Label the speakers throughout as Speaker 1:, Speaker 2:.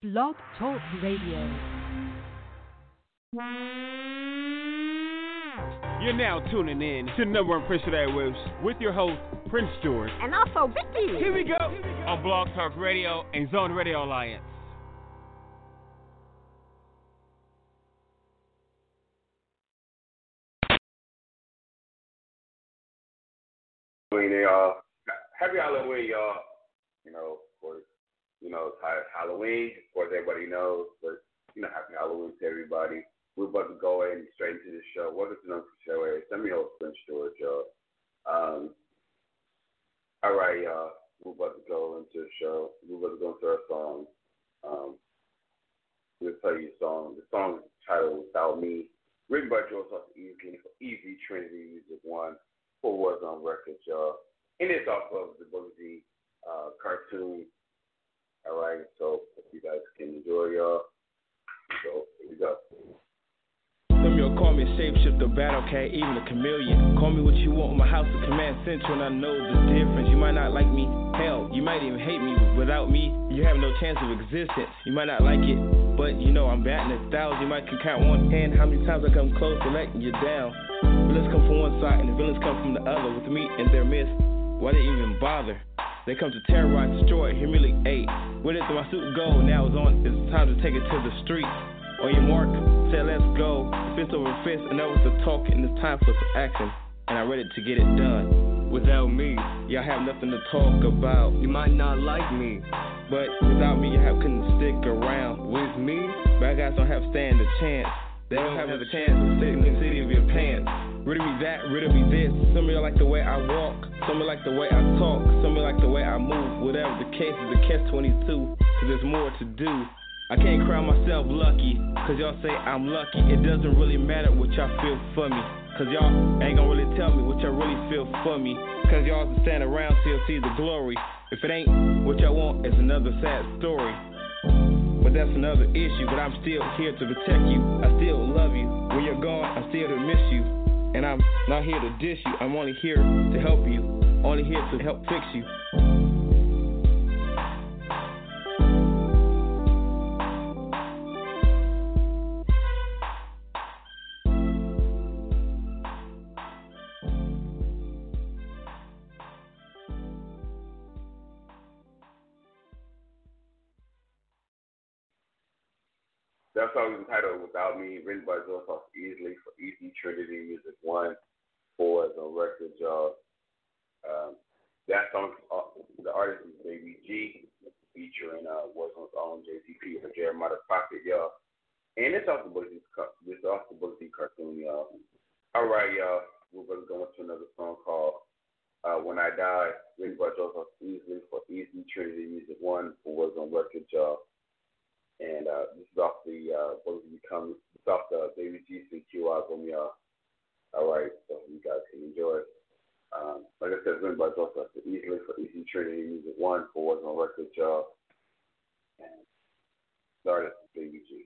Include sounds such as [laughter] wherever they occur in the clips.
Speaker 1: Blog Talk Radio.
Speaker 2: You're now tuning in to number one Prince of Airwaves with your host, Prince George.
Speaker 3: And also Vicky.
Speaker 2: Here we go on Blog Talk Radio and Zone Radio Alliance.
Speaker 4: Halloween, y'all. Happy Halloween, y'all. You know, of course, you know, it's Halloween. Of course, everybody knows, but you know, happy Halloween to everybody. We're about to go in straight into the show. Welcome to the show. Send me host Prince George, y'all. Um, all right, y'all. We're about to go into the show. We're about to go into our song. Um, we'll tell you a song. The song is titled Without Me, written by Joseph Easley Easy Trinity Music One for Warzone record, y'all. And it's off of the Boogie uh, cartoon. All right, so you guys can enjoy, y'all. So here we go.
Speaker 5: Y'all call me a shapeshifter, battle cat, even a chameleon. Call me what you want, my house is command central, and I know the difference. You might not like me, hell, you might even hate me. Without me, you have no chance of existence. You might not like it, but you know I'm batting a thousand. You might can count one hand how many times I come close to letting you down. Villains come from one side, and the villains come from the other. With me in their midst, why they even bother? They come to terrorize, destroy, humiliate. When it's my suit go, now it's on. It's time to take it to the streets. On your mark, say let's go. Fist over fist, and that was the talk, and it's time for some action. And I'm ready to get it done. Without me, y'all have nothing to talk about. You might not like me, but without me, you have couldn't stick around. With me, bad guys don't have stand a chance. They don't have a chance to stick in the city that, rid of me this. Some of y'all like the way I walk, some of y'all like the way I talk, some of y'all like the way I move. Whatever the case is, a catch 22, cause there's more to do. I can't crown myself lucky, cause y'all say I'm lucky. It doesn't really matter what y'all feel for me, cause y'all ain't gonna really tell me what y'all really feel for me. Cause y'all stand around till see the glory. If it ain't what y'all want, it's another sad story. But that's another issue, but I'm still here to protect you. I still love you. When you're gone, I'm still to miss you. And I'm not here to dish you, I'm only here to help you. Only here to help fix you.
Speaker 4: That song is entitled Without Me, written by Joseph Easley for Easy Trinity Music One, four is on record, y'all. Um, that song, uh, the artist is Baby G, featuring uh, Warzone own JCP or Jeremiah Pocket, y'all. And it's off the Boogie, it's off the Boogie cartoon, y'all. All right, y'all. We're going to go into another song called uh, When I Die, written by Joseph Easley for Easy Trinity Music One, for Warzone record, y'all and uh, this is off the uh, what will become it's off the Baby GCQ album, y'all. All right, so you guys can enjoy it. Um, like I said, it's written by Joseph Easley for Easy Trinity Music One for Warzone Record, y'all. And started Baby G.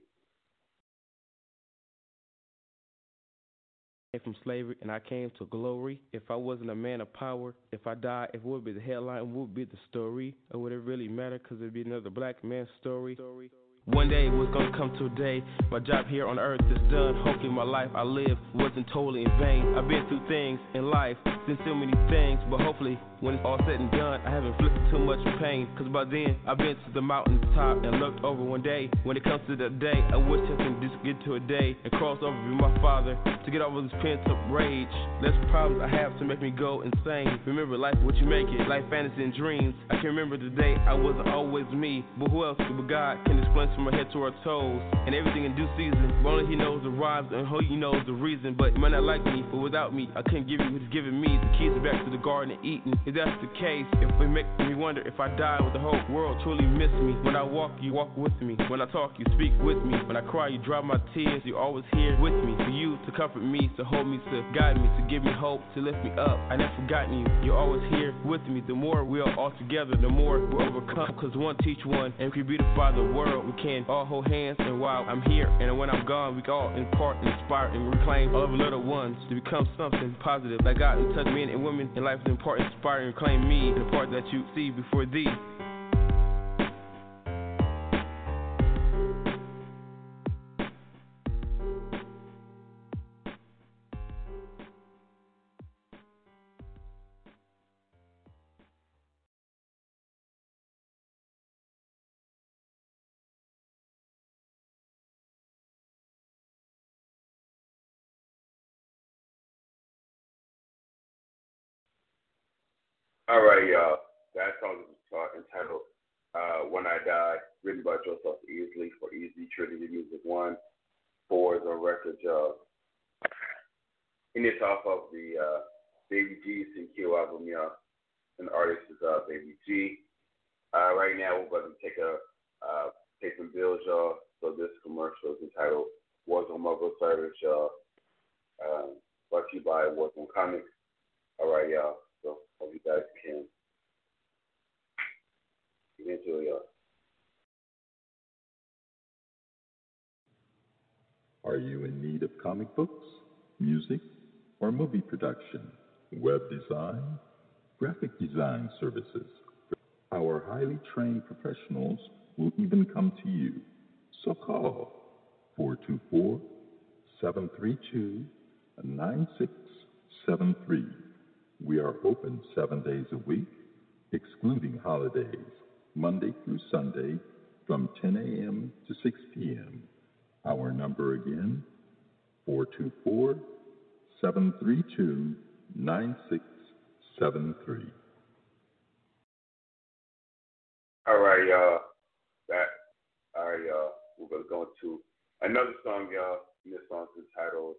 Speaker 5: from slavery and I came to glory. If I wasn't a man of power, if I died, it would be the headline, it would be the story. Or would it really matter? Cause it'd be another black man's story. story. One day it was gonna come to a day. My job here on earth is done. Hopefully, my life I live wasn't totally in vain. I've been through things in life, seen so many things, but hopefully, when it's all said and done, I haven't inflicted too much pain. Cause by then, I've been to the mountain top and looked over one day. When it comes to that day, I wish I can just get to a day and cross over with my father to get over this pent up rage. Less problems I have to make me go insane. Remember, life what you make it, life fantasy and dreams. I can remember the day I wasn't always me, but who else but God can explain from our head to our toes, and everything in due season. Only He knows the rhymes, and only He knows the reason. But you might not like me, but without me, I couldn't give you what He's giving me. The keys are back to the garden of Eden. If that's the case, if it makes me wonder if I die, would the whole world truly miss me? When I walk, you walk with me. When I talk, you speak with me. When I cry, you dry my tears. You're always here with me. For you to comfort me, to hold me, to guide me, to give me hope, to lift me up. I never forgotten you. You're always here with me. The more we are all together, the more we overcome. Cause one teach one, and we beautify the world. We can all hold hands, and while I'm here, and when I'm gone, we all impart, inspire, and reclaim all of little ones to become something positive. Like God and touch men and women in life is important, inspire, and claim me, the part that you see before thee.
Speaker 4: All right, y'all. That song is entitled uh, When I Die, written by Joseph Easley for Easy Trinity Music One. Four is on record, y'all. And it's off of the uh, Baby G CQ album, y'all. And the artist is uh, Baby G. Uh, right now, we're going to take a uh, take some bills, y'all. So this commercial is entitled Warzone Mobile Service, y'all. Um, brought to you by Warzone Comics. All right, y'all. So hope you guys can into.
Speaker 3: Are you in need of comic books, music, or movie production, web design, graphic design services? Our highly trained professionals will even come to you. So call 424 732 9673. We are open seven days a week, excluding holidays, Monday through Sunday from 10 a.m. to 6 p.m. Our number again, 424 732 9673.
Speaker 4: All right, y'all. That, all right, y'all. We're going to go into another song, y'all. And this song's entitled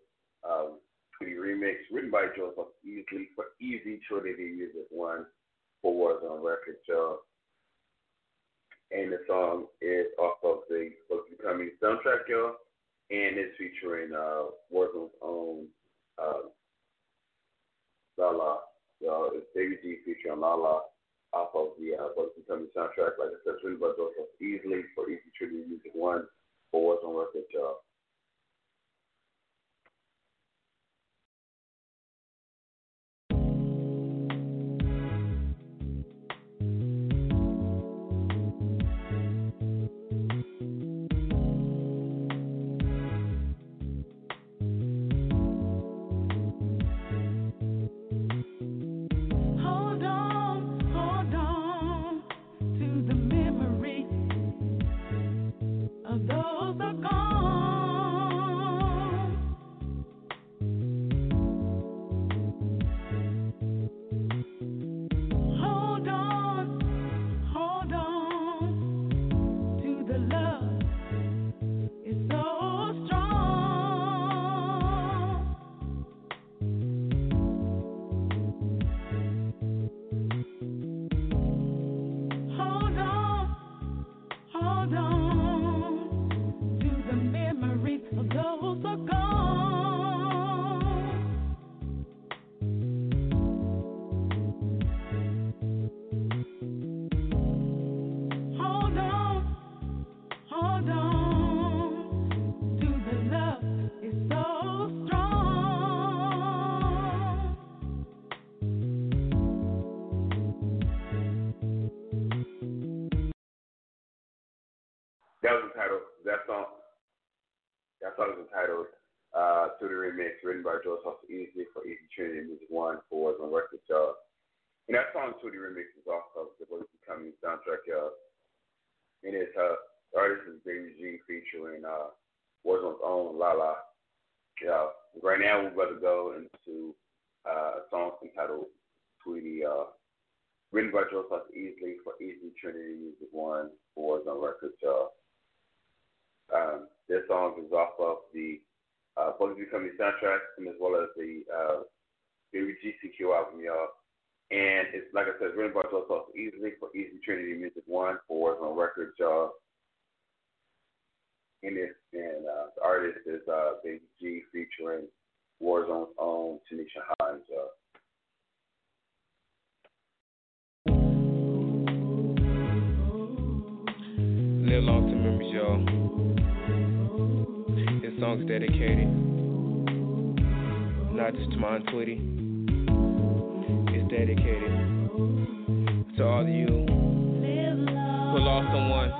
Speaker 4: um, Tweety Remix, written by Joseph Easley for Easy Trinity Music One for Warzone Records, y'all. And the song is off of the Bugsy Becoming soundtrack, y'all. And it's featuring uh, Warzone's own uh, Lala. Y'all, it's Baby G featuring Lala off of the uh, Bugsy Becoming soundtrack. Like I said, it's written by Joseph Easley for Easy Trinity Music One for Warzone Records, y'all. Written by Joseph Easley for Easy Trinity Music One for Warzone Records, y'all. Um, this song is off of the uh, Bugsy Becoming soundtrack and as well as the uh, GCQ album, y'all. And it's like I said, written by Joseph Easley for Easy Trinity Music One for Warzone Records, y'all. And it's and uh, the artist is uh, Baby G featuring Warzone's own Tanisha Hines, y'all.
Speaker 5: Y'all. This song's dedicated not just to my Tweety. It's dedicated to all of you who lost someone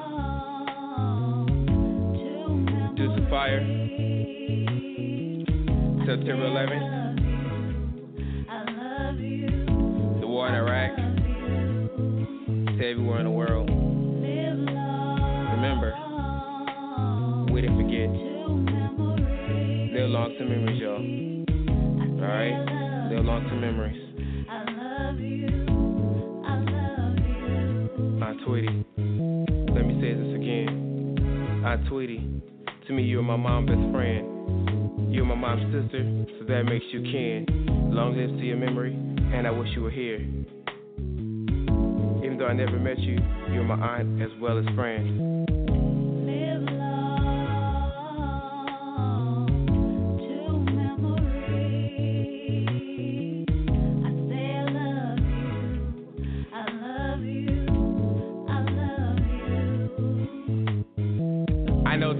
Speaker 5: due to fire. September 11th, the war in Iraq, everywhere in the world. to memories, y'all. Alright? Live long to memories. I love you. I love you. My Tweety. Let me say this again. I Tweety. To me, you're my mom's best friend. You're my mom's sister, so that makes you kin. Long live to your memory, and I wish you were here. Even though I never met you, you're my aunt as well as friend.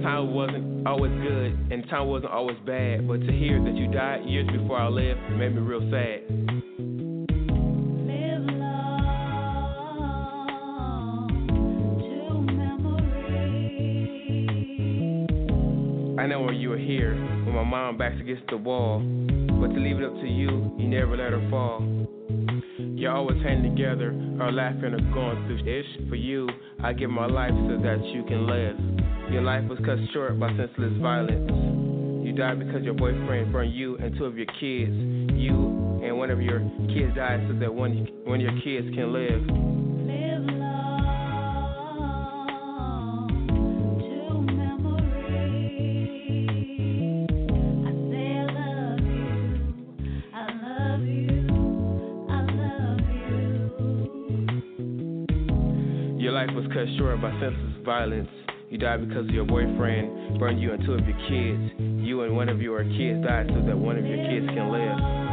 Speaker 5: Time wasn't always good and time wasn't always bad, but to hear that you died years before I lived made me real sad. I know when you were here, when my mom backs against the wall, but to leave it up to you, you never let her fall. You're always hanging together, or laughing or going through ish. For you, I give my life so that you can live. Your life was cut short by senseless violence. You died because your boyfriend burned you and two of your kids. You and one of your kids died so that one, one of your kids can live.
Speaker 6: Live long to memory. I say I love you. I love you. I love
Speaker 5: you. Your life was cut short by senseless violence. You died because your boyfriend burned you and two of your kids. You and one of your kids died so that one of your kids can live.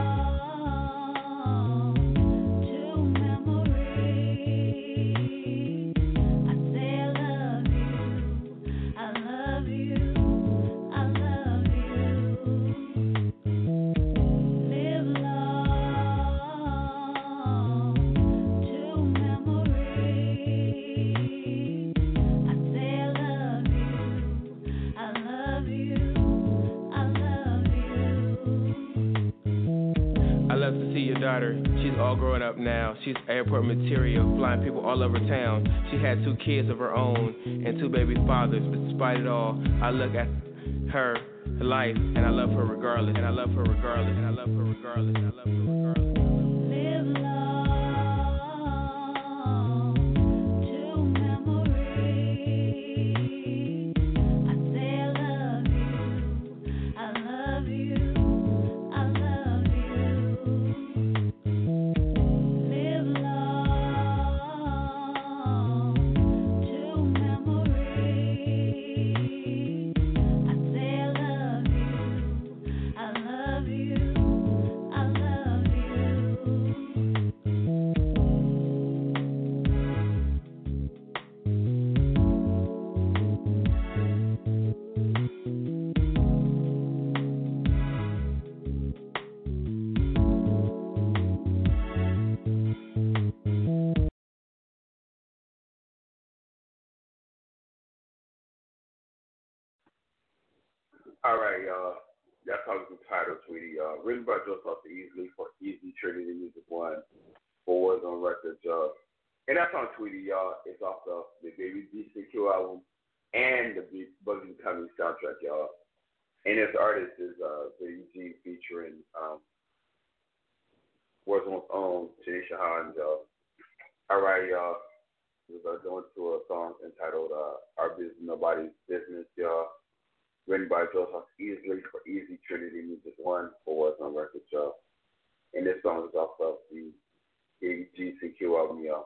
Speaker 5: All over town. She had two kids of her own and two baby fathers. But despite it all, I look at her life and I love her regardless. And I love her regardless. And I love her regardless. And I love her regardless.
Speaker 4: All Tweety, y'all. It's off the, the Baby GCQ album and the Bugsy Coming soundtrack, y'all. And this artist is uh, Billy G featuring um, Warzone's own Tanisha Hines, y'all. All right, y'all. We're going to a song entitled uh, Our Business Nobody's Business, y'all written by Joseph Easley for Easy Trinity Music One for Warzone Record Show. And this song is off of the Baby GCQ album, y'all.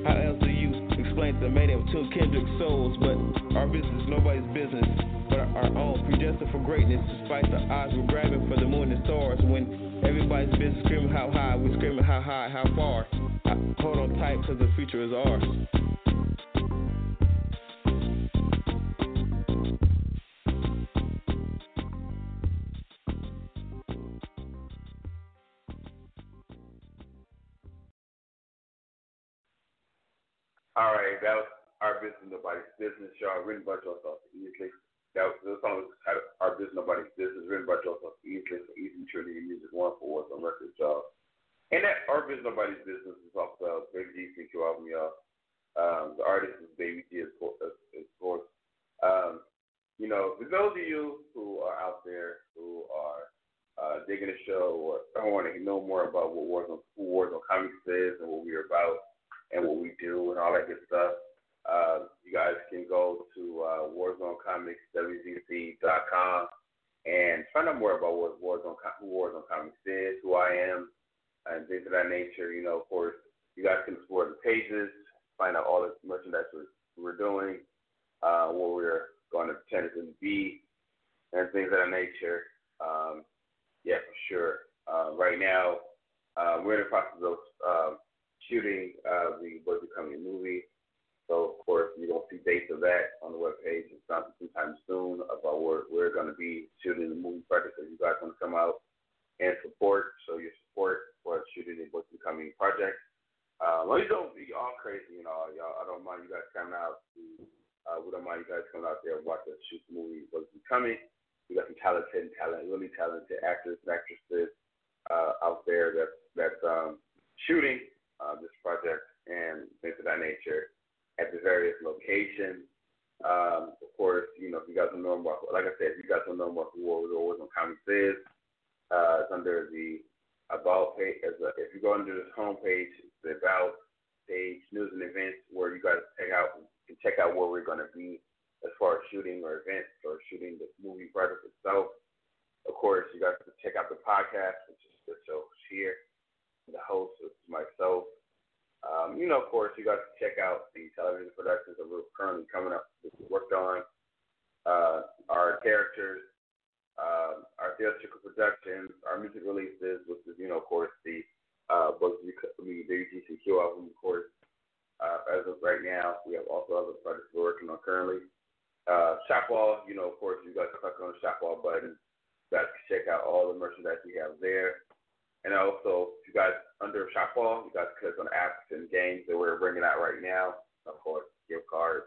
Speaker 5: The mating of two kindred souls? But our business is nobody's business, but our own. Predestined for greatness, despite the odds we're grabbing for the moon and stars. When everybody's business screaming how high, we're screaming how high, how far. I, hold on tight, cause the future is ours.
Speaker 4: That was our Business Nobody's Business, y'all, written by Joseph Easley. That was the song was titled Our Business Nobody's Business, written by Joseph Easley for Easy Trinity Music One for What's on Records, y'all. And that Our Business Nobody's Business is off the Baby G CQ album, y'all. Um, the artist is Baby G, of course. Um, you know, for those of you who are out there who are uh, digging the show or, want to know more about what Warzone, who Warzone Comics is and what we're about and what we do and all that good stuff, uh, you guys can go to uh, WarzoneComicsWZC.com and find out more about what Warzone, who Warzone Comics is, who I am, and things of that nature. You know, of course, you guys can explore the pages, find out all the merchandise we're, we're doing, uh, what we're going to tentatively be, and things of that nature. Um, yeah, for sure. Uh, right now, uh, we're in the process of uh, shooting uh, the What's Becoming movie. So, of course, you're going to see dates of that on the webpage and something sometime soon about where we're going to be shooting the movie project. So, you guys want to come out and support, show your support for shooting the What's Becoming project. Uh, well, you don't be all crazy and all, y'all. I don't mind you guys coming out. To, uh, we don't mind you guys coming out there and watch us shoot the movie What's Becoming. We got some talented, talent, really talented actors and actresses uh, out there that that's um, shooting uh, this project and things of that nature at the various locations. Um, of course, you know, if you guys don't know more, like I said, if you guys don't know more who Warzone Comics is, uh, it's under the About page. As a, if you go under this homepage, it's the About page, news and events, where you guys check out can check out where we're going to be as far as shooting or events or shooting the movie project itself. Of course, you guys can check out the podcast, which is the show here. The host is myself, um, you know, of course, you guys check out the television productions that we're currently coming up, worked on, uh, our characters, uh, our theatrical productions, our music releases, which is, you know, of course, the uh, both the WGCQ album, of course. Uh, as of right now, we have also other projects we're working on currently. Uh, Shopwall, you know, of course, you guys click on the Shopwall button. You guys can check out all the merchandise we have there. And also, if you guys under Shopwall, you guys click on apps and games that we're bringing out right now. Of course, gift cards.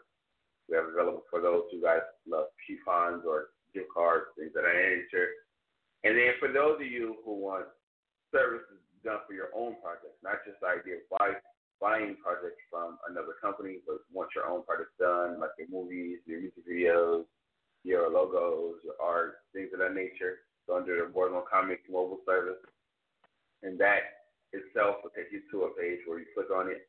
Speaker 4: We have available for those who guys love coupons or gift cards, things of that nature. And then for those of you who want services done for your own projects, not just the idea of buy, buying projects from another company, but want your own projects done, like your movies, your music videos, your logos, your art, things of that nature. So under the Warzone Comics mobile service, and that itself will take you to a page where you click on it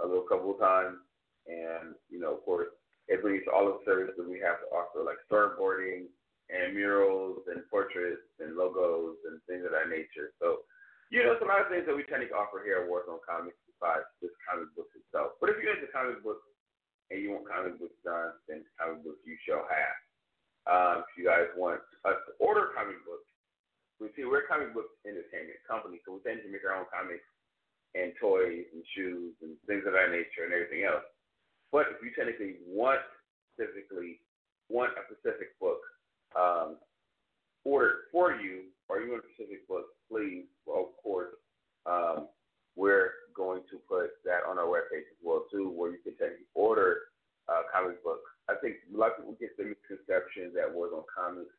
Speaker 4: a little couple of times, and you know, of course, it brings all of the services that we have to offer, like storyboarding and murals and portraits and logos and things of that nature. So, you know, it's a lot things that we tend to offer here at Warzone Comics besides just comic books itself. But if you're into comic books and you want comic books done, then comic books you shall have. Um, if you guys want us to order comic books, we see we're a comic book entertainment company, so we tend to make our own comics and toys and shoes and things of that nature and everything else. But if you technically want specifically want a specific book um, ordered for you, or you want a specific book, please, well, of course, um, we're going to put that on our webpage as well too, where you can technically order uh, comic books. I think a lot of people get the misconception that Warzone Comics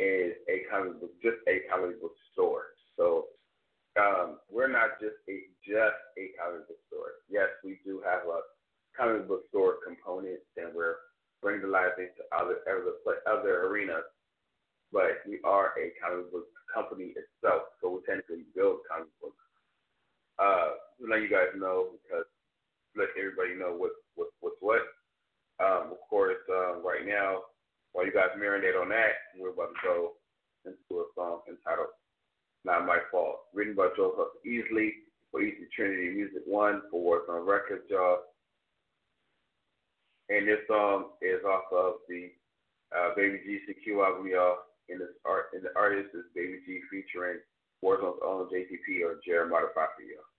Speaker 4: is a comic book, just a comic book store. So um, we're not just a just a comic book store. Yes, we do have a comic book store component, and we're bringing the live into other other other arenas. But we are a comic book company itself, so we technically build comic books. Uh, let you guys know, because let everybody know what what what's what. Um, of course, uh, right now while you guys marinate on that, we're about to go into a song entitled Not My Fault, written by Joseph Easley for Easy Trinity Music One for Warzone Records, y'all. And this song is off of the uh, Baby G CQ album, y'all. And, this art, and the artist is Baby G featuring Warzone's own JTP or Jeremiah Prophet, y'all.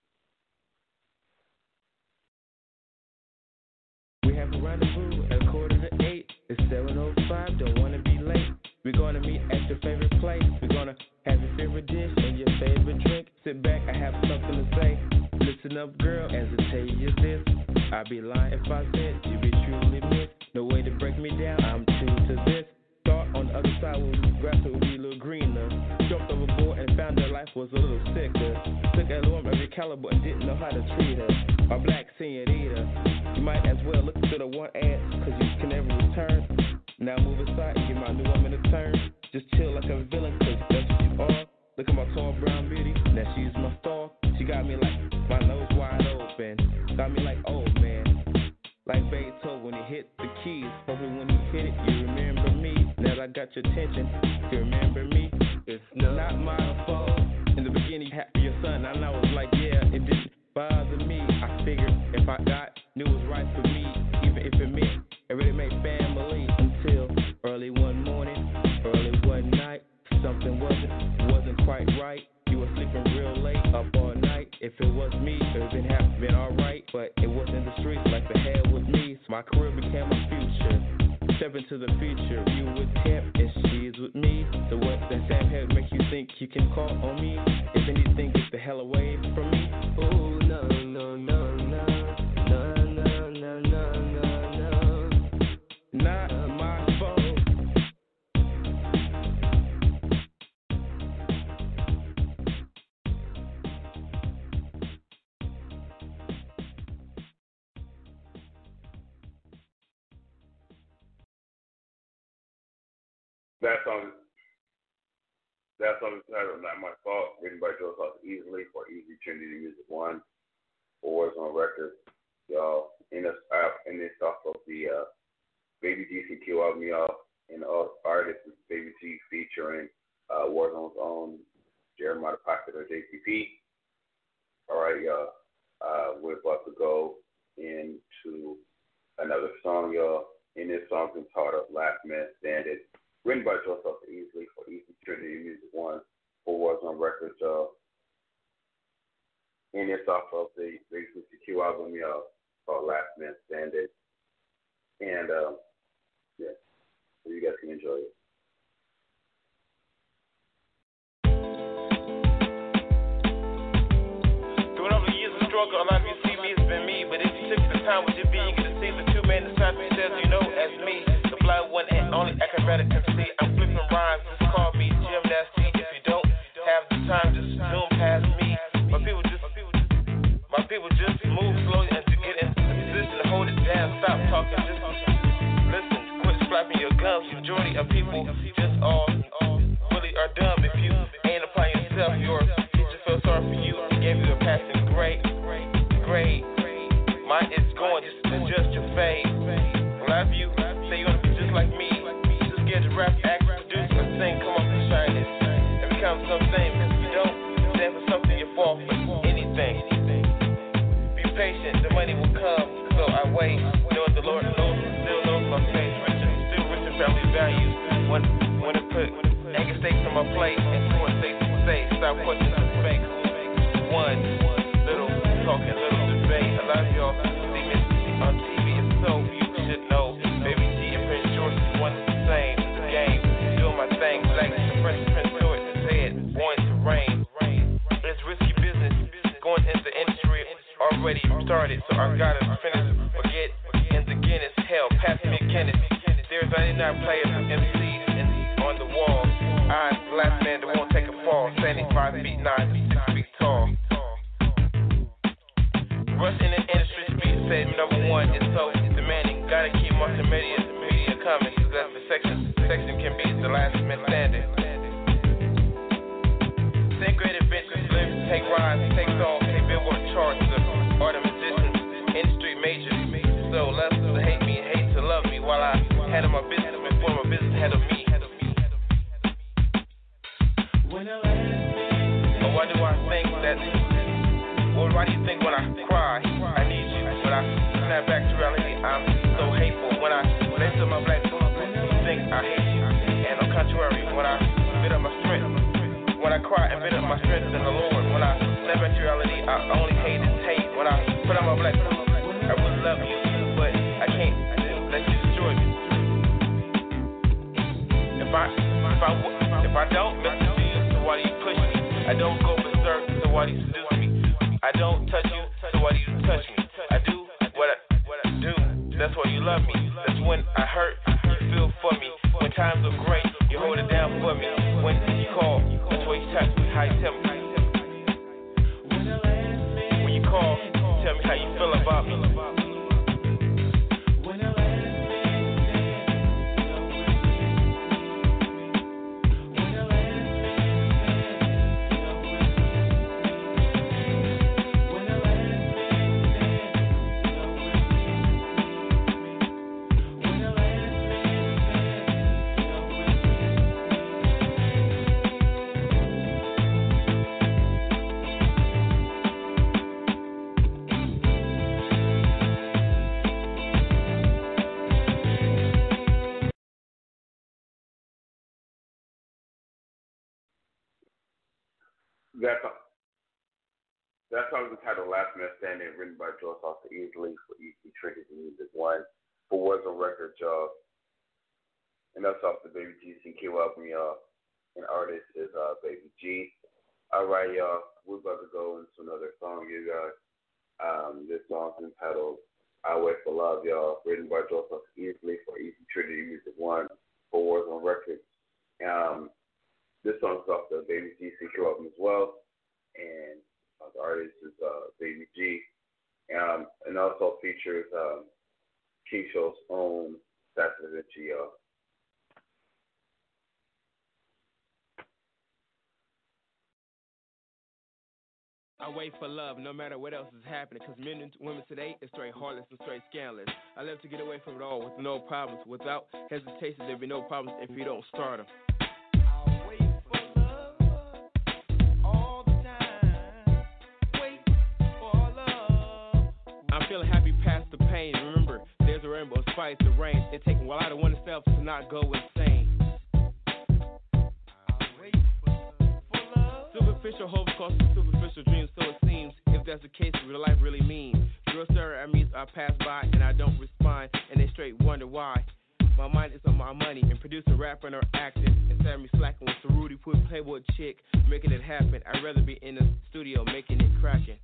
Speaker 5: That
Speaker 4: song, that song is titled "Not My Fault," written by Joe Sauce Easley for Easy Trinity Music One. Awards on record, y'all. And it's out, and it's off of the uh, Baby GCQ album, y'all. And all artists is Baby G featuring uh, Warzone's own Jeremiah Pocket or JCP. All right, y'all. Uh, we're about to go into another song, y'all. And this song's entitled "Last Man Standing." Written by Joseph Easley for Easy Trinity Music One, for Warzone record, y'all. And it's off of the Big 52 album, y'all, called Last Man Standing. And, um, yeah, so you guys can enjoy it.
Speaker 5: Years of struggle, only acrobatic see. I'm flipping rhymes, just call me gymnasty. If you don't have the time, just zoom past me. My people just, my people just move slowly and to get in position to hold it down. Stop talking, just listen. Quit slapping your gums. Majority of people just all really are dumb. If you ain't applying yourself, your teacher feels sorry for you and gave you a passing grade. Grade. My plate and and safe to say, stop questioning the fake. One little talking, little debate. A lot of y'all see me on TV, and so you should know. Baby G and Prince George is one and the same. Game, doing my thing. Black Prince Prince George said, born to reign. It's risky business. Going into the industry already started, so I gotta finish or get into Guinness. Hell, pass me a Guinness. There's 99 players MCs on the wall. The last man that won't take a fall. Standing 5 feet 9 to 6 feet tall. Rush in the industry be said number one is so demanding. Gotta keep multimedia media coming. Cause that's the section. Section can be the last man standing. Take great adventures, live, take rides, take songs, take billboard charts. The art of musicians, industry majors. So love to hate me, hate to love me. While I handle my business before my business handle me. Why do I think that? Well, why do you think when I cry, I need you? When I snap back to reality, I'm so hateful. When I lace up my black boots, you think I hate you. And on contrary, when I bit up my strength, when I cry and bit up my strength in the Lord, when I snap back to reality, I only hate and hate. When I put on my black boots, I would love you, but I can't let you destroy me. If I, if I, if I don't listen to you, so why do you push me? I don't go berserk, so why do you seduce me? I don't touch you, so why do you touch me? I do what I, what I do, that's why you love me. That's when I hurt, you feel for me. When times are great, you
Speaker 4: hold it down for me. Baby G CQ album, y'all. And artist is uh, Baby G. All right, y'all. We're about to go into another song, you guys. Um, this song's entitled I Wait for Love, y'all. Written by Foster Easley for Easy Trinity Music One for Warzone Record. Um, this song's off the Baby G CQ album as well, and uh, the artist is uh, Baby G, um, and also features um, Keisha's own Sassy Vinci. Uh,
Speaker 5: I wait for love no matter what else is happening. Cause men and women today is straight heartless and straight scandalous. I live to get away from it all with no problems. Without hesitation, there'll be no problems if you don't start them. I'm feeling happy past the pain. Remember, there's a rainbow, spice the rain. It takes a while to oneself to not go insane. Superficial hopes cost superficial dreams, so it seems. If that's the case, real life really means. Girls stare at me, I pass by and I don't respond, and they straight wonder why. My mind is on my money and producing, rapping, or acting. Of me slacking with Rudy Put Playboy chick, making it happen. I'd rather be in the studio making it cracking.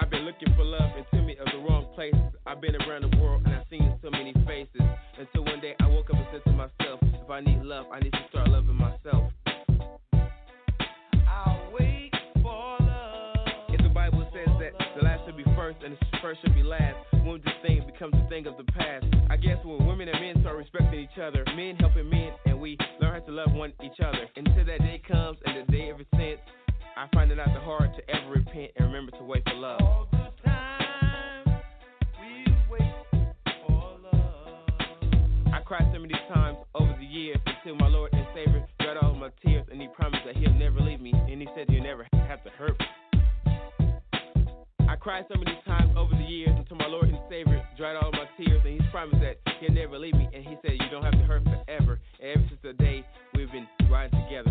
Speaker 5: I've been looking for love in too many of the wrong places. I've been around the world and I've seen so many faces. Until one day I woke up and said to myself, if I need love, I need to start loving myself. I'll wait for love. If the Bible says that the last should be first and the first should be last, when this thing becomes a thing of the past. I guess when women and men start respecting each other, men helping men, and we learn how to love one each other. Until that day comes and the day ever since, I find it not the hard to ever repent and remember to wait for love. Times over the years until my Lord and Savior dried all my tears, and He promised that He'll never leave me, and He said He'll never have to hurt me. I cried so many times over the years until my Lord and Savior dried all my tears, and He's promised that He'll never leave me, and He said you don't have to hurt forever. And ever since the day we've been riding together,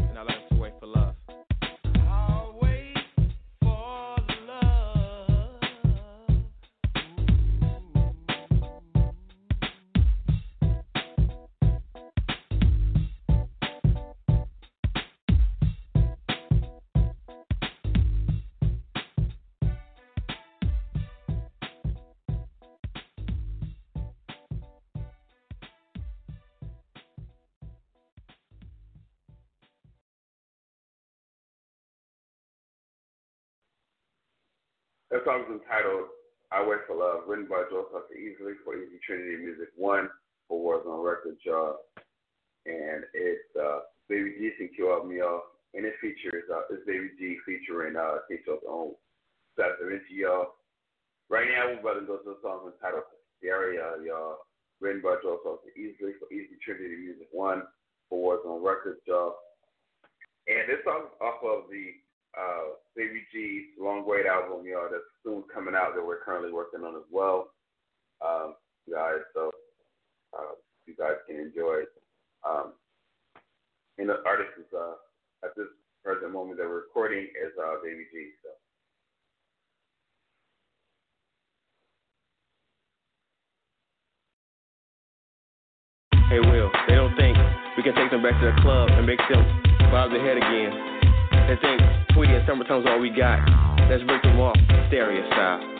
Speaker 4: That song is entitled I Wait for Love, written by Joe Foster Easley for Easy Trinity Music One for Warzone Record, y'all. And it's uh, Baby G CQ album, y'all. And it features, uh, it's Baby G featuring uh, Keisha's own Sassy Vinci, y'all. Right now, we're about to go to a song entitled Hysteria, y'all. Written by Joe Foster Easley for Easy Trinity Music One for Warzone Record, y'all. And this song off of the uh, Baby G's Long Wait album, you know, that's soon coming out that we're currently working on as well. Um, guys, so uh, you guys can enjoy. Um, and the artist is uh, at this present moment that we're recording is uh, Baby G. So.
Speaker 5: Hey, Will, they don't think we can take them back to the club and make them bob their head again. They think Sweetie, and summertime's all we got. Let's break the wall, stereo style.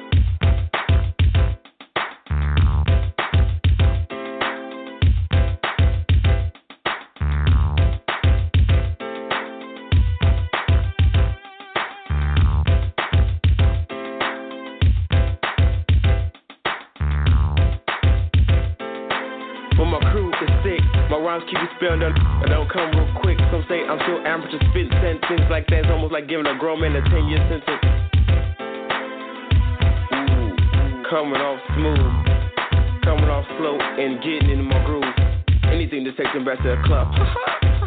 Speaker 5: Well, my crew is sick. My rhymes keep you spilling. and I don't come I'm still amateur like that. It's almost like giving a grown man a 10 year sentence. Ooh, coming off smooth, coming off slow and getting into my groove. Anything to take them back to the club. [laughs]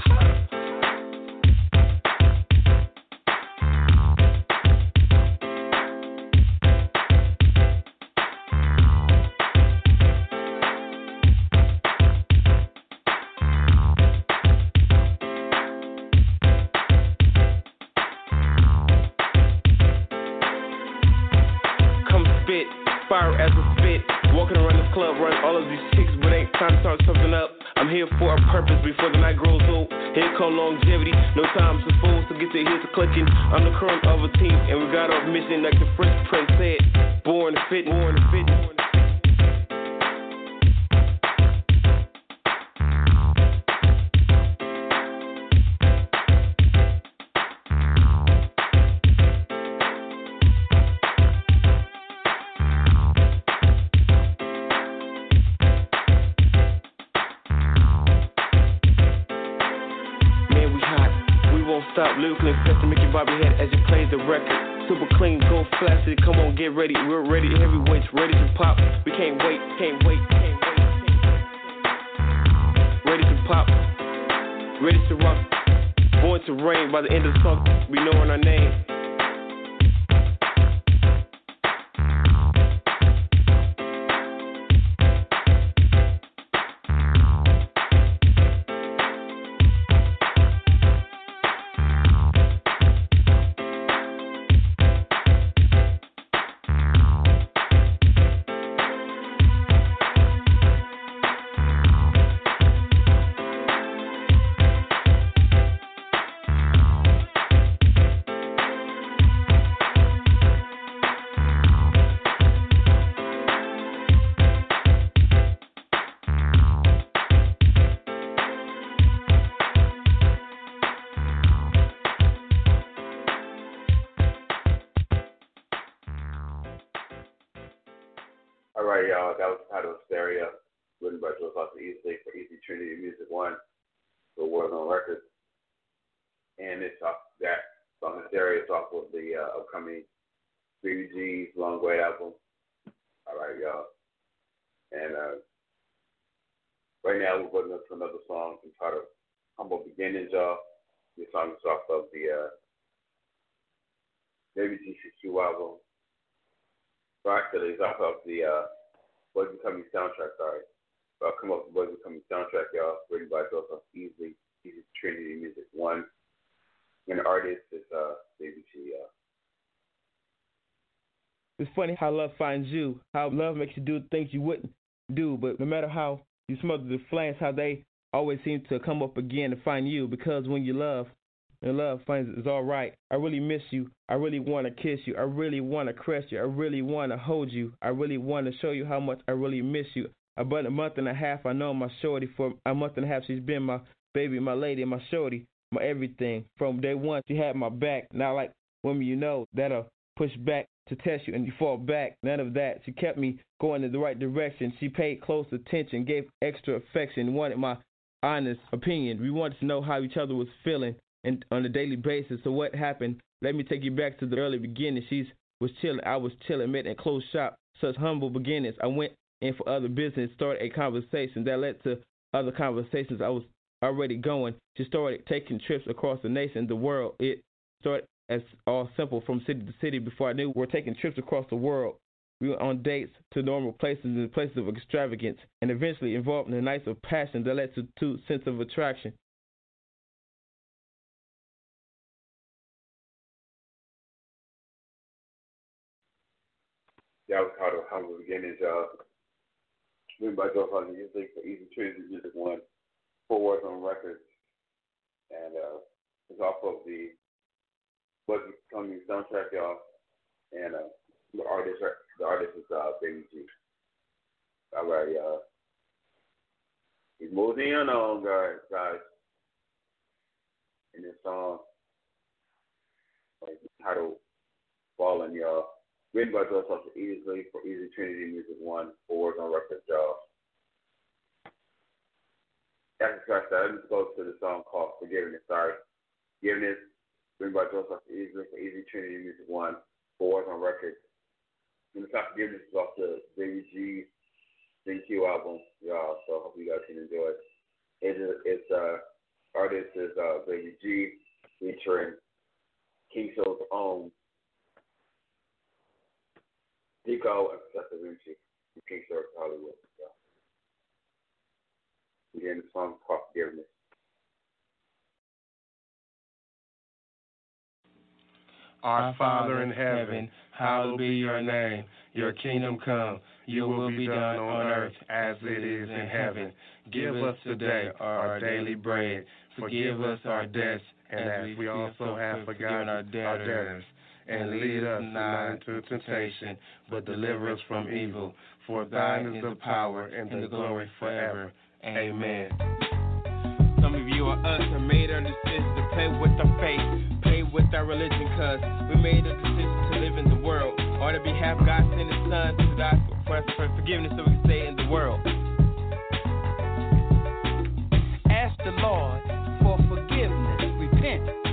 Speaker 5: how love finds you, how love makes you do things you wouldn't do, but no matter how you smother the flames, how they always seem to come up again and find you. Because when you love, and love finds it's all right. I really miss you. I really want to kiss you. I really want to caress you. I really want to hold you. I really want to show you how much I really miss you. About a month and a half, I know my shorty. For a month and a half, she's been my baby, my lady, my shorty, my everything. From day one, she had my back. Now, like women you know that'll push back to test you and you fall back. None of that. She kept me going in the right direction. She paid close attention, gave extra affection, wanted my honest opinion. We wanted to know how each other was feeling and on a daily basis. So what happened? Let me take you back to the early beginning. She's was chilling. I was chilling, met and closed shop. Such humble beginnings. I went in for other business, started a conversation that led to other conversations. I was already going. She started taking trips across the nation, the world. It started as all simple from city to city. Before I knew, we we're taking trips across the world. We were on dates to normal places and places of extravagance, and eventually involved in the nights of passion that led to two sense of attraction.
Speaker 4: that was called Humble Beginnings, y'all. Written by Joe Foster Easy for Easy Trinity Music One, four Warzone Records, and uh, it's off of the What's Becoming soundtrack, y'all. And uh, the artist, the artist is uh, Baby G. All right, y'all. He's moving on, guys. Guys, in this song, like titled "Falling," y'all. Written by Joe Foster Easily for Easy Trinity Music One, four on records, y'all. after scratch that, me go to the song called Forgiveness. Sorry. Forgiveness, written by Joseph Easley for Easy Trinity Music One, Fours on record. And the song Forgiveness is off the Baby G DQ album, y'all. So I hope you guys can enjoy it. It's, it's uh, artist is uh, Baby G featuring King Show's own Deco and Professor Vinci from King Show Hollywood. So. Again, the song called Forgiveness.
Speaker 7: Our Father in heaven, hallowed be your name. Your kingdom come, your will be done on earth as it is in heaven. Give us today our daily bread. Forgive us our debts, and as we also have forgiven our debtors. And lead us not into temptation, but deliver us from evil. For thine is the power and the glory forever. Amen.
Speaker 5: Some of you are us and made our decision to play with our faith, play with our religion, cause we made a decision to live in the world. On our behalf, God sent His Son to die for us for forgiveness so we can stay in the world.
Speaker 8: Ask the Lord for forgiveness. Repent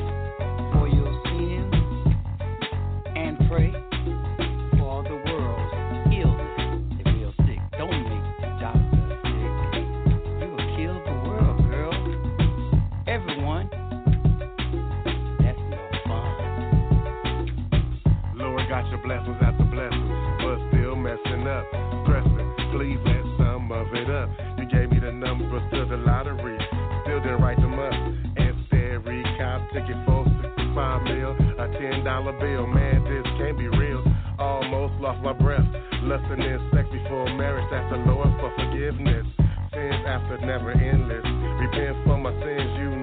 Speaker 7: blessings after blessings, but still messing up. Pressing, please let some of it up. You gave me the numbers to the lottery, still didn't write them up. Instead, recap ticket for 65 mil, a $10 bill. Man, this can't be real. Almost lost my breath. Lusting in sex before marriage, that's the Lord for forgiveness. Sins after never endless. Repent for my sins, you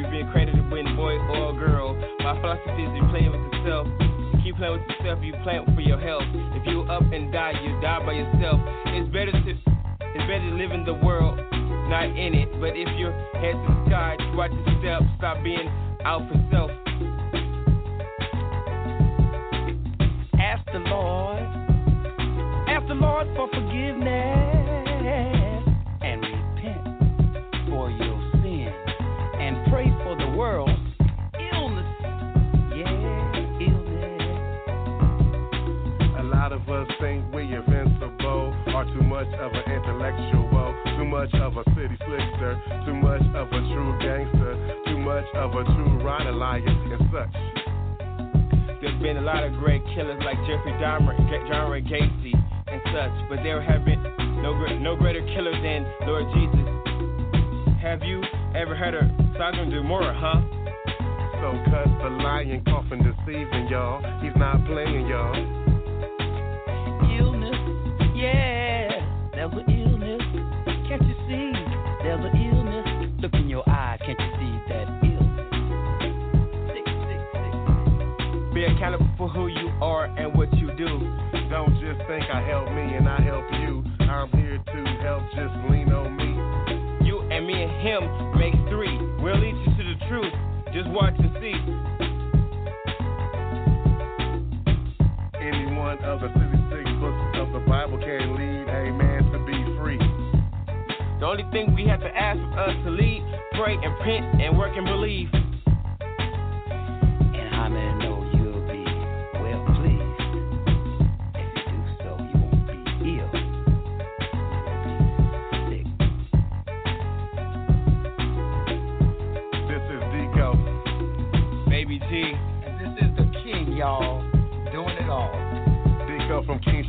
Speaker 5: you've been credited with boy or girl. My philosophy is you play with yourself. You keep playing with yourself, you playing for your health. If you up and die, you die by yourself. It's better to it's better to live in the world, not in it. But if your head's to sky, watch your step, stop being out for self.
Speaker 8: Ask the Lord. Ask the Lord for forgiveness
Speaker 7: much of an intellectual, too much of a city slickster, too much of a true gangster, too much of a true rider liar and such.
Speaker 5: There's been a lot of great killers like Jeffrey Dahmer, Ga- John Ray Gacy, and such, but there have been no no greater killer than Lord Jesus. Have you ever heard of Sodom and Gomorrah, huh?
Speaker 7: So cut the lion, coughing, deceiving y'all. He's not playing y'all.
Speaker 8: Illness. Yeah,
Speaker 5: for who you are and what you do.
Speaker 7: Don't just think I help me and I help you. I'm here to help, just lean on me.
Speaker 5: You and me and him make three. We'll lead you to the truth. Just watch and see.
Speaker 7: Any one of the 66 books of the Bible can lead a man to be free.
Speaker 5: The only thing we have to ask of us to lead, pray, and repent, and work and believe.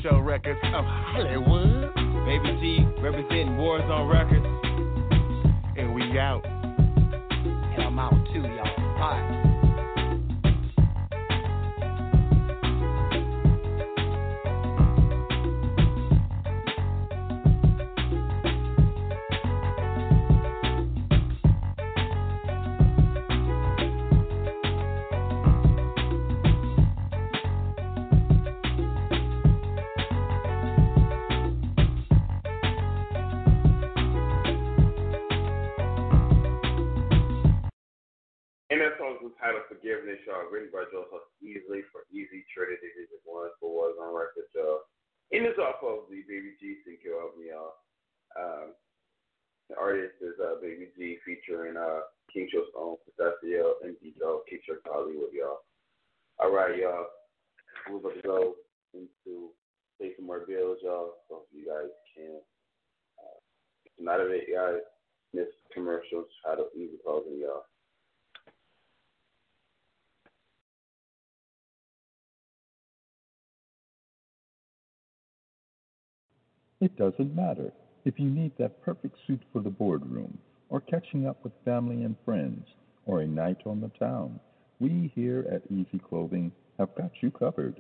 Speaker 7: Show Records of Hollywood.
Speaker 5: Baby G representing Warzone Records.
Speaker 7: And we out.
Speaker 8: And I'm out too, y'all. Bye.
Speaker 4: It
Speaker 3: doesn't matter if you need that perfect suit for the boardroom, or catching up with family and friends, or a night on the town. We here at Easy Clothing have got you covered.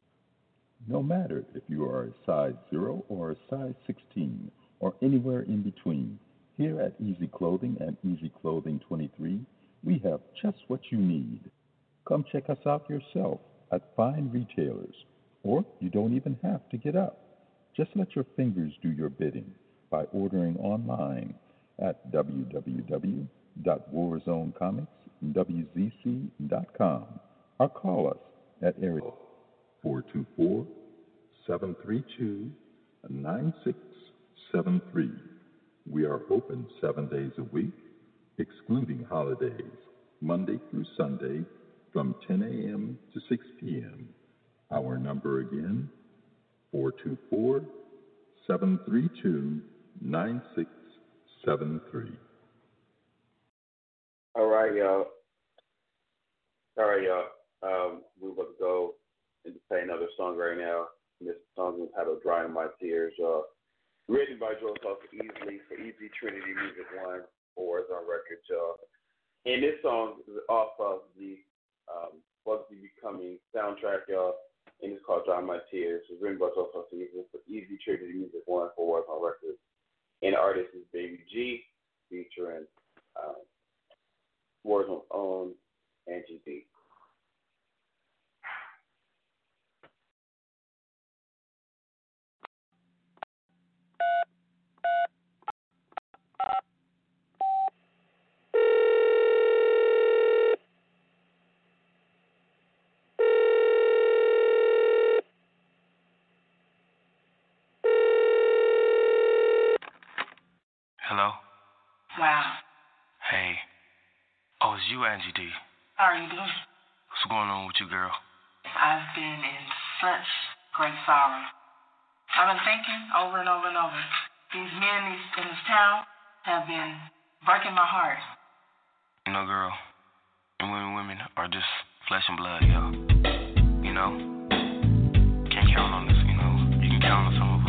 Speaker 3: No matter if you are a size 0 or a size 16, or anywhere in between, here at Easy Clothing and Easy Clothing 23, we have just what you need. Come check us out yourself at fine retailers, or you don't even have to get up. Just let your fingers do your bidding by ordering online at www.warzonecomicswzc.com or call us at area 424 732 9673. We are open seven days a week, excluding holidays, Monday through Sunday from 10 a.m. to 6 p.m. Our number again, 424 732 9673.
Speaker 4: All right, y'all. All right, y'all. Um, we're about to go and play another song right now. This song is entitled Drying My Tears, y'all. Written by Joseph Easley for Easy Trinity Music One, or is on record, y'all. And this song is off of the um, Bugsy Becoming soundtrack, y'all. And it's called Dry My Tears. It's written by Joseph Easley for Easy Trinity Music One, for was on record. And the artist is Baby G, featuring um, Warzone's own Angie D.
Speaker 9: Hello?
Speaker 10: Wow.
Speaker 9: Hey. Oh, it's you, Angie D.
Speaker 10: How are you doing?
Speaker 9: What's going on with you, girl?
Speaker 10: I've been in such great sorrow. I've been thinking over and over and over. These men in this, town have been breaking my heart.
Speaker 9: You know, girl, and women, women are just flesh and blood, yo. You know? Can't count on this, you know? You can count on some of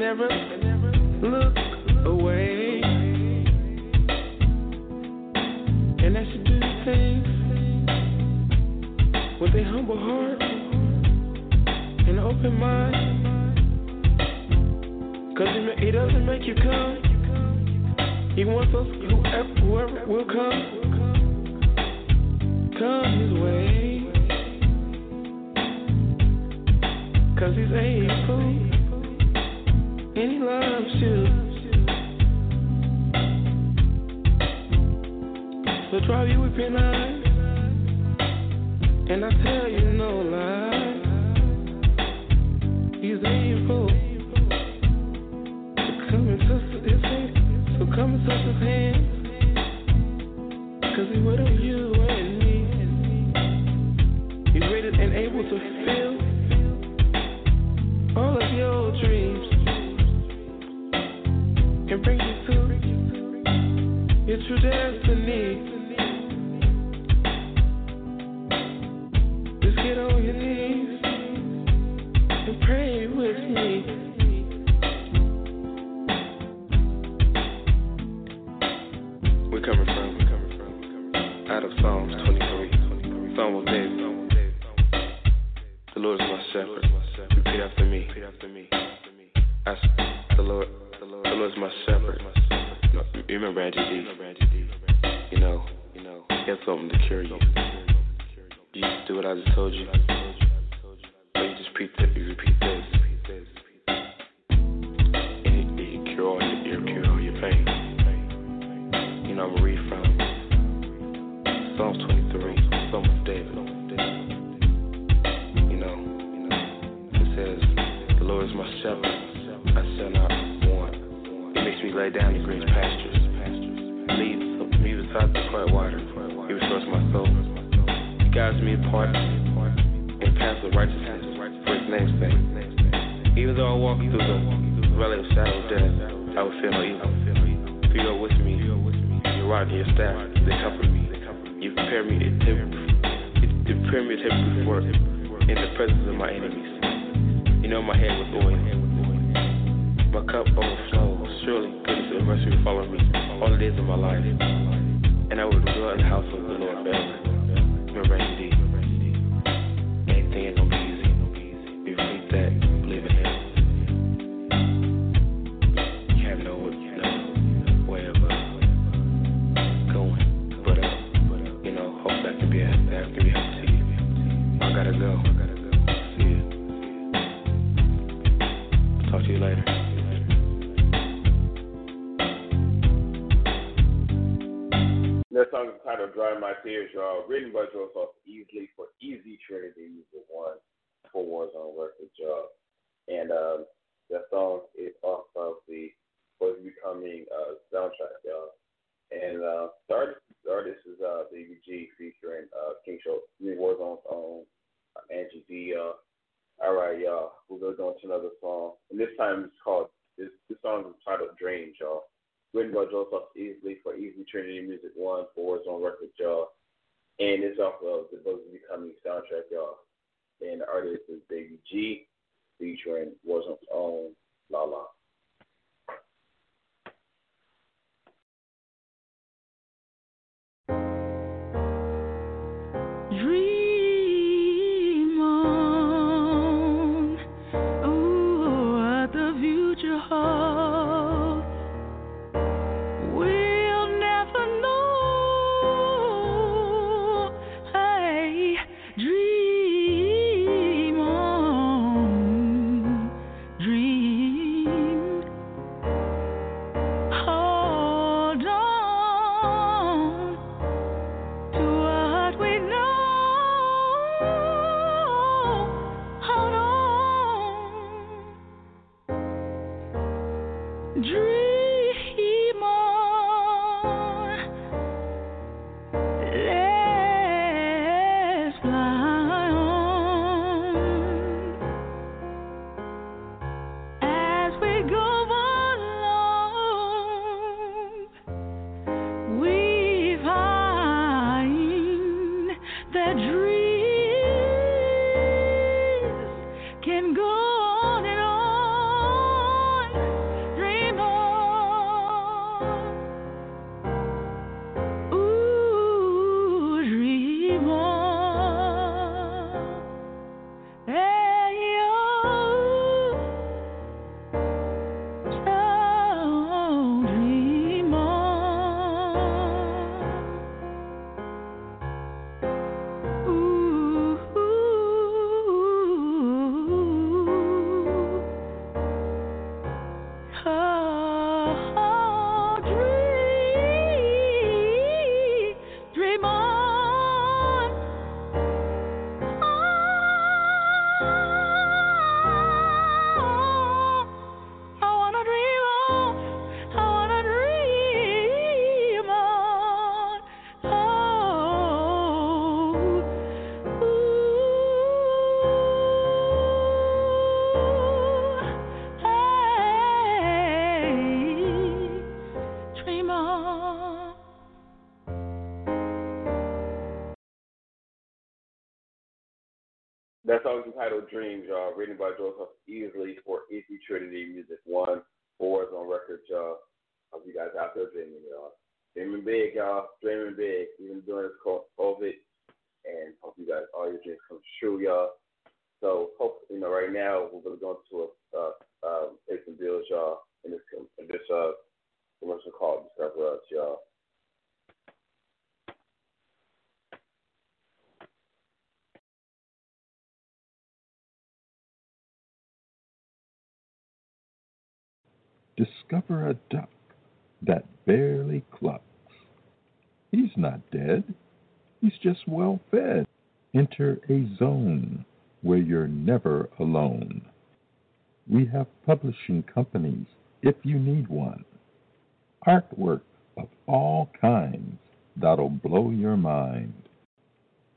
Speaker 5: never look away. And that should do things with a humble heart and open mind. Cause it doesn't make you come.
Speaker 9: He wants us, whoever, whoever will come, come his way. Cause he's able and he loves you. So drive you with your and I tell you no lie. He's able to come and touch his hand, so come and touch his hand, cause he would have you and me. He's ready and able to feel. can bring you to. your your
Speaker 11: destiny. off 23. insurance Dreams, y'all. Written by Joseph Easley for Easy Trinity Music One.
Speaker 4: Fours on record, y'all. Hope you guys out there dreaming, y'all. Dreaming big, y'all. Dreaming big. Even during this COVID. And hope you guys, all your dreams come true, y'all. So, hope, you know, right now, we're going to go into a, uh, uh, pay some bills, y'all, in this, in this, uh, commercial called Discover Us, y'all.
Speaker 3: discover a duck that barely clucks. He's not dead, he's just well fed. Enter a zone where you're never alone. We have publishing companies if you need one. Artwork of all kinds that'll blow your mind.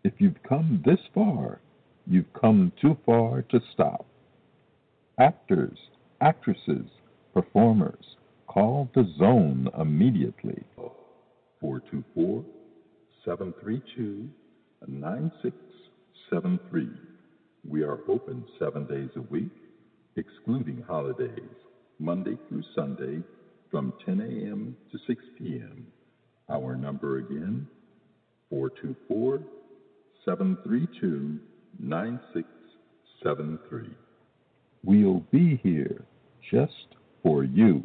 Speaker 3: If you've come this far, you've come too far to stop. Actors, actresses, performers, call the zone immediately. 424 732 9673. We are open seven days a week, excluding holidays, Monday through Sunday from 10 a.m. to 6 p.m. Our number again, 424 732 9673. We'll be here just for you.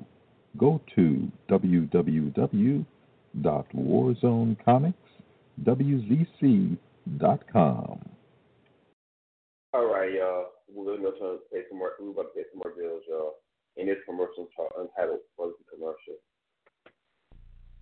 Speaker 3: Go to www.warzonecomicswzc.com.
Speaker 4: All right, y'all. We're gonna go to pay some more. We're about to pay some more bills, y'all. In this commercial untitled was the commercial.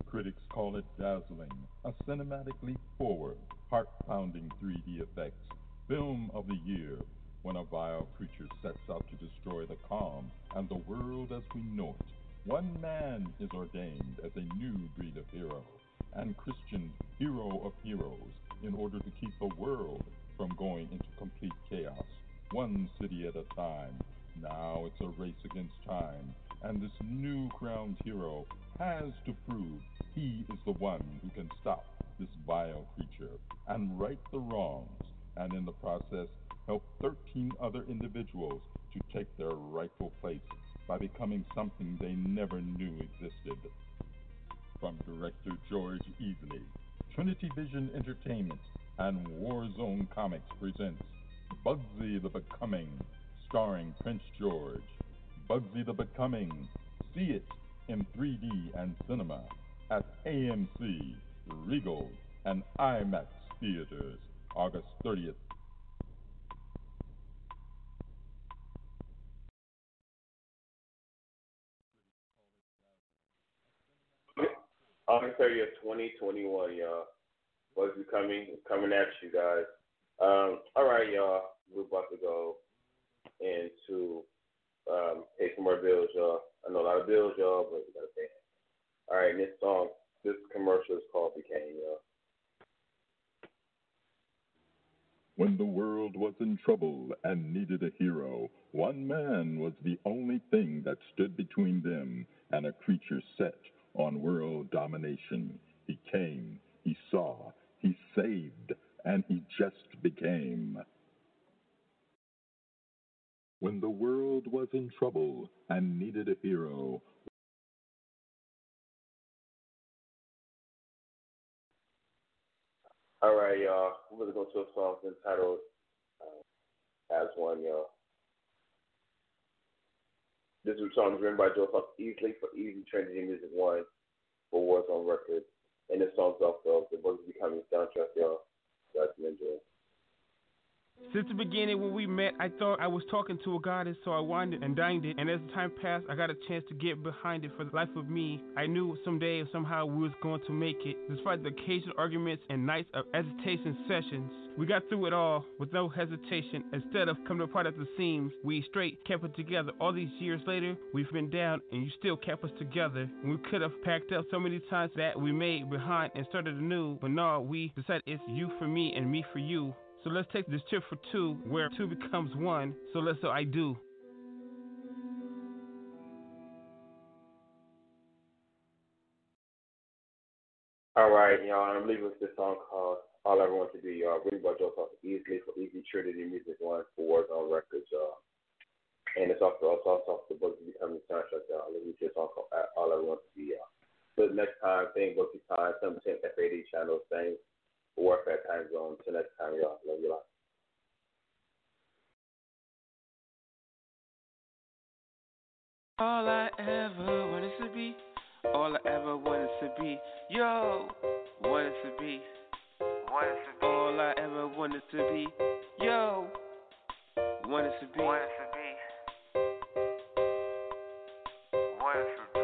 Speaker 3: Critics call it dazzling, a cinematically forward, heart-pounding 3D effects film of the year when a vile creature sets out to destroy the calm and the world as we know it. One man is ordained as a new breed of hero and Christian hero of heroes in order to keep the world from going into complete chaos, one city at a time. Now it's a race against time, and this new crowned hero has to prove he is the one who can stop this vile creature and right the wrongs, and in the process help 13 other individuals to take their rightful place by becoming something they never knew existed. From director George Easley, Trinity Vision Entertainment and Warzone Comics presents Bugsy the Becoming, starring Prince George. Bugsy the Becoming. See it in 3D and cinema at AMC, Regal, and IMAX theaters August 30th
Speaker 4: August 30th, 2021, y'all. What's coming? Coming at you guys. Um, all right, y'all. We're about to go into um, pay some more bills, y'all. I know a lot of bills, y'all, but we gotta pay. All right, this song, this commercial is called Became, y'all.
Speaker 3: When the world was in trouble and needed a hero, one man was the only thing that stood between them and a creature set on world domination. He came, he saw, he saved, and he just became. When the world was in trouble and needed a hero,
Speaker 4: All right, y'all. We're gonna go to a song entitled uh, "As One," y'all. This is a song written by Joe Joseph Easley for Easy Trinity Music One for Warzone Records. And this song's off of the Book Becoming soundtrack, y'all. Enjoy.
Speaker 2: Since the beginning when we met, I thought I was talking to a goddess, so I wined and dined it. And as the time passed, I got a chance to get behind it for the life of me. I knew someday somehow we was going to make it. Despite the occasional arguments and nights of hesitation sessions, we got through it all with no hesitation. Instead of coming apart at the seams, we straight kept it together. All these years later, we've been down and you still kept us together. And we could have packed up so many times that we made behind and started anew. But no, we decided it's you for me and me for you. So let's take this trip for two, where two becomes one. So let's say I do.
Speaker 4: All right, y'all. I'm leaving with this song called all I want to be, y'all. Really about Joseph Easley for Easy Trinity Music One for on Records, y'all. And it's off the, also off the book Becoming Soundtrack, y'all. Let me just also all I want to be, y'all. Till next time, same bookie time, 710 FAD channel, same warfare time zone. Till next time, y'all. Love you lot.
Speaker 5: All I ever wanted to be, all I ever wanted to be, yo, wanted to be, wanted to be. All I ever wanted to be, yo, wanted to be, wanted to be, wanted to be.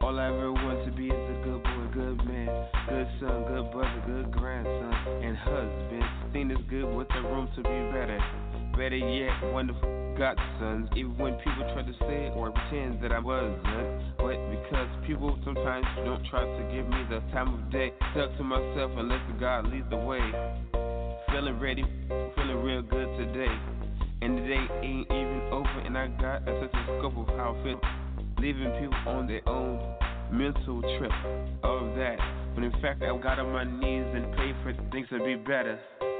Speaker 5: All I ever wanted to be is a good boy, good man, good son, good brother, good grandson, and husband. Seen is good with the room to be better. Better yet, wonderful godsons. Even when people try to say or pretend that I wasn't, but because people sometimes don't try to give me the time of day, stuck to myself and let the God lead the way. Feeling ready, feeling real good today. And the day ain't even over, and I got a sense of scope of how I feel. Leaving people on their own mental trip of that. But in fact, I got on my knees and prayed for things to be better. Better.